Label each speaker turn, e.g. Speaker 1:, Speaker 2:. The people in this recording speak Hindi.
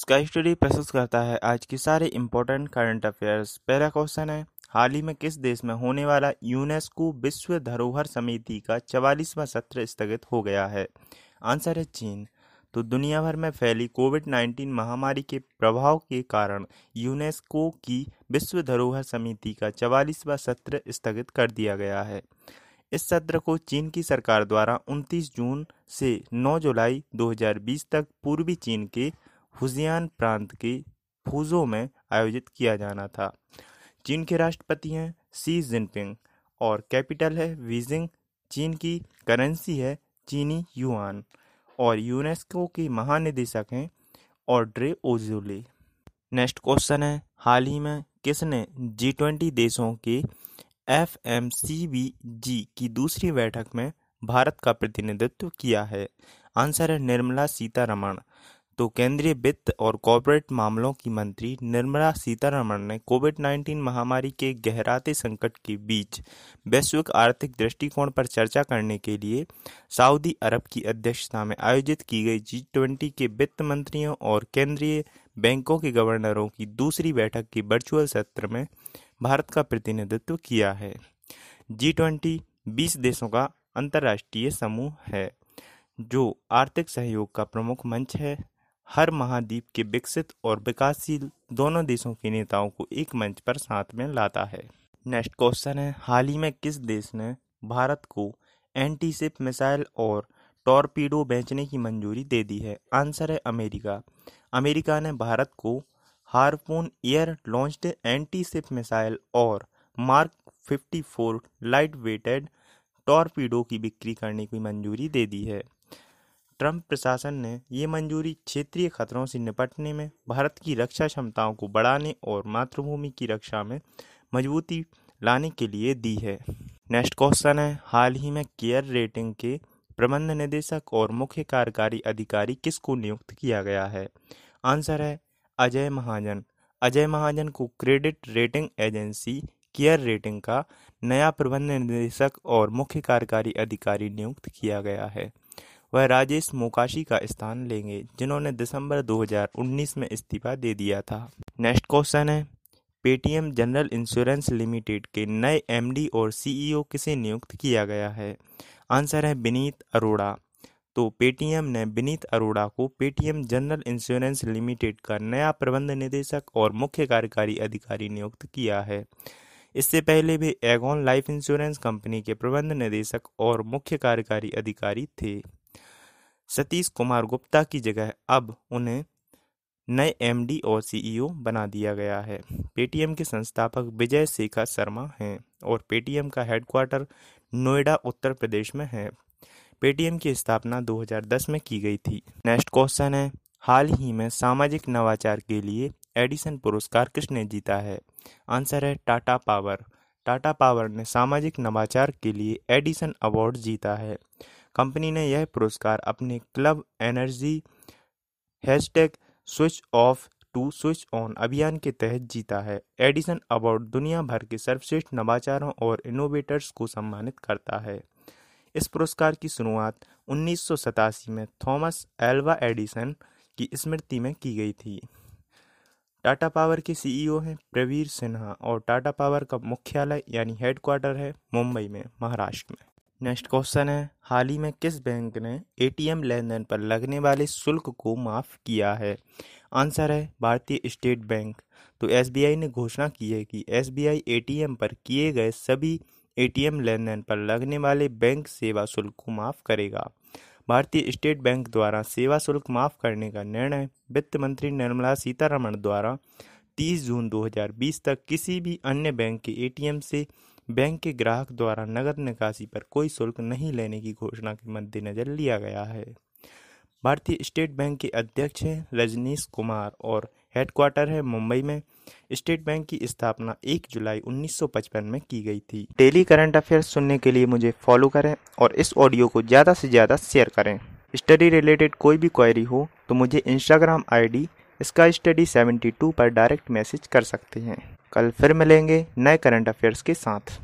Speaker 1: स्काई स्टडी प्रस्तुत करता है आज की सारे इम्पोर्टेंट करंट अफेयर्स पहला क्वेश्चन है, हाल ही में किस देश में होने वाला यूनेस्को विश्व धरोहर समिति का चवालीसवां सत्र स्थगित हो गया है? आंसर है चीन। तो दुनिया भर में फैली कोविड 19 महामारी के प्रभाव के कारण यूनेस्को की विश्व धरोहर समिति का चवालीसवां सत्र स्थगित कर दिया गया है। इस सत्र को चीन की सरकार द्वारा 29 जून से 9 जुलाई 2020 तक पूर्वी चीन के हुजियान प्रांत की फूजो में आयोजित किया जाना था, चीन के राष्ट्रपति हैं सी जिनपिंग और कैपिटल है बीजिंग चीन की करेंसी है चीनी युआन और यूनेस्को के महानिदेशक हैं ऑड्रे ओजुले। नेक्स्ट क्वेश्चन है, हाल ही में किसने जी ट्वेंटी देशों के F M C B G की दूसरी बैठक में भारत का प्रतिनिधित्व किया है? आंसर है निर्मला सीतारमण। तो केंद्रीय वित्त और कॉरपोरेट मामलों की मंत्री निर्मला सीतारमण ने कोविड 19 महामारी के गहराते संकट के बीच वैश्विक आर्थिक दृष्टिकोण पर चर्चा करने के लिए सऊदी अरब की अध्यक्षता में आयोजित की गई जी ट्वेंटी के वित्त मंत्रियों और केंद्रीय बैंकों के गवर्नरों की दूसरी बैठक के वर्चुअल सत्र में भारत का प्रतिनिधित्व किया है। जी ट्वेंटी बीस देशों का अंतर्राष्ट्रीय समूह है, जो आर्थिक सहयोग का प्रमुख मंच है। हर महाद्वीप के विकसित और विकासशील दोनों देशों के नेताओं को एक मंच पर साथ में लाता है। नेक्स्ट क्वेश्चन है, हाल ही में किस देश ने भारत को एंटी सिप मिसाइल और टॉर्पीडो बेचने की मंजूरी दे दी है? आंसर है अमेरिका। अमेरिका ने भारत को Harpoon air launched anti ship missile और मार्क 54 लाइट वेटेड टॉर्पीडो की बिक्री करने की मंजूरी दे दी है। ट्रंप प्रशासन ने ये मंजूरी क्षेत्रीय खतरों से निपटने में, भारत की रक्षा क्षमताओं को बढ़ाने और मातृभूमि की रक्षा में मजबूती लाने के लिए दी है। नेक्स्ट क्वेश्चन है, हाल ही में केयर रेटिंग के प्रबंध निदेशक और मुख्य कार्यकारी अधिकारी किसको नियुक्त किया गया है? आंसर है, अजय महाजन। अजय महाजन को credit rating agency CARE rating का नया प्रबंध निदेशक और मुख्य कार्यकारी अधिकारी नियुक्त किया गया है। वह राजेश मोकाशी का स्थान लेंगे, जिन्होंने दिसंबर 2019 में इस्तीफा दे दिया था। नेक्स्ट क्वेश्चन है, पेटीएम जनरल इंश्योरेंस लिमिटेड के नए एमडी और सीईओ किसे नियुक्त किया गया है? आंसर है विनीत अरोड़ा। तो पेटीएम ने विनीत अरोड़ा को पेटीएम जनरल इंश्योरेंस लिमिटेड का नया प्रबंध निदेशक और मुख्य कार्यकारी अधिकारी नियुक्त किया है। इससे पहले भी एगॉन लाइफ इंश्योरेंस कंपनी के प्रबंध निदेशक और मुख्य कार्यकारी अधिकारी थे। सतीश कुमार गुप्ता की जगह अब उन्हें नए एमडी और सीईओ बना दिया गया है। पेटीएम के संस्थापक विजय शेखर शर्मा हैं और पेटीएम का हेडक्वार्टर नोएडा, उत्तर प्रदेश में है। पेटीएम की स्थापना 2010 में की गई थी। नेक्स्ट क्वेश्चन है, हाल ही में सामाजिक नवाचार के लिए एडिसन पुरस्कार किसने जीता है? आंसर है टाटा पावर टाटा पावर ने सामाजिक नवाचार के लिए एडिसन अवार्ड जीता है। कंपनी ने यह पुरस्कार अपने club energy hashtag switch off to switch on अभियान के तहत जीता है। एडिसन अवार्ड दुनिया भर के सर्वश्रेष्ठ नवाचारों और इनोवेटर्स को सम्मानित करता है। इस पुरस्कार की शुरुआत उन्नीस सौ सतासी में थॉमस एल्वा एडिसन की स्मृति में की गई थी। टाटा पावर के सीईओ हैं प्रवीर सिन्हा और टाटा पावर का मुख्यालय यानी हेडक्वार्टर है मुंबई में, महाराष्ट्र में। नेक्स्ट क्वेश्चन है, हाल ही में किस बैंक ने एटीएम लेन देन पर लगने वाले शुल्क को माफ़ किया है? आंसर है, भारतीय स्टेट बैंक। तो एसबीआई ने घोषणा की है कि एसबीआई एटीएम पर किए गए सभी एटीएम लेन देन पर लगने वाले बैंक सेवा शुल्क को माफ़ करेगा। भारतीय स्टेट बैंक द्वारा सेवा शुल्क माफ़ करने का निर्णय वित्त मंत्री निर्मला सीतारमण द्वारा 30 जून 2020 तक किसी भी अन्य बैंक के एटीएम से बैंक के ग्राहक द्वारा नगद निकासी पर कोई शुल्क नहीं लेने की घोषणा के मद्देनजर लिया गया है। भारतीय स्टेट बैंक के अध्यक्ष हैं रजनीश कुमार और हेडक्वार्टर है मुंबई में। स्टेट बैंक की स्थापना 1 जुलाई 1955 में की गई थी। डेली करंट अफेयर्स सुनने के लिए मुझे फॉलो करें और इस ऑडियो को ज़्यादा से ज़्यादा शेयर करें। स्टडी रिलेटेड कोई भी क्वेरी हो तो मुझे इंस्टाग्राम आईडी इसका स्टडी 72 पर डायरेक्ट मैसेज कर सकते हैं। कल फिर मिलेंगे नए करंट अफेयर्स के साथ।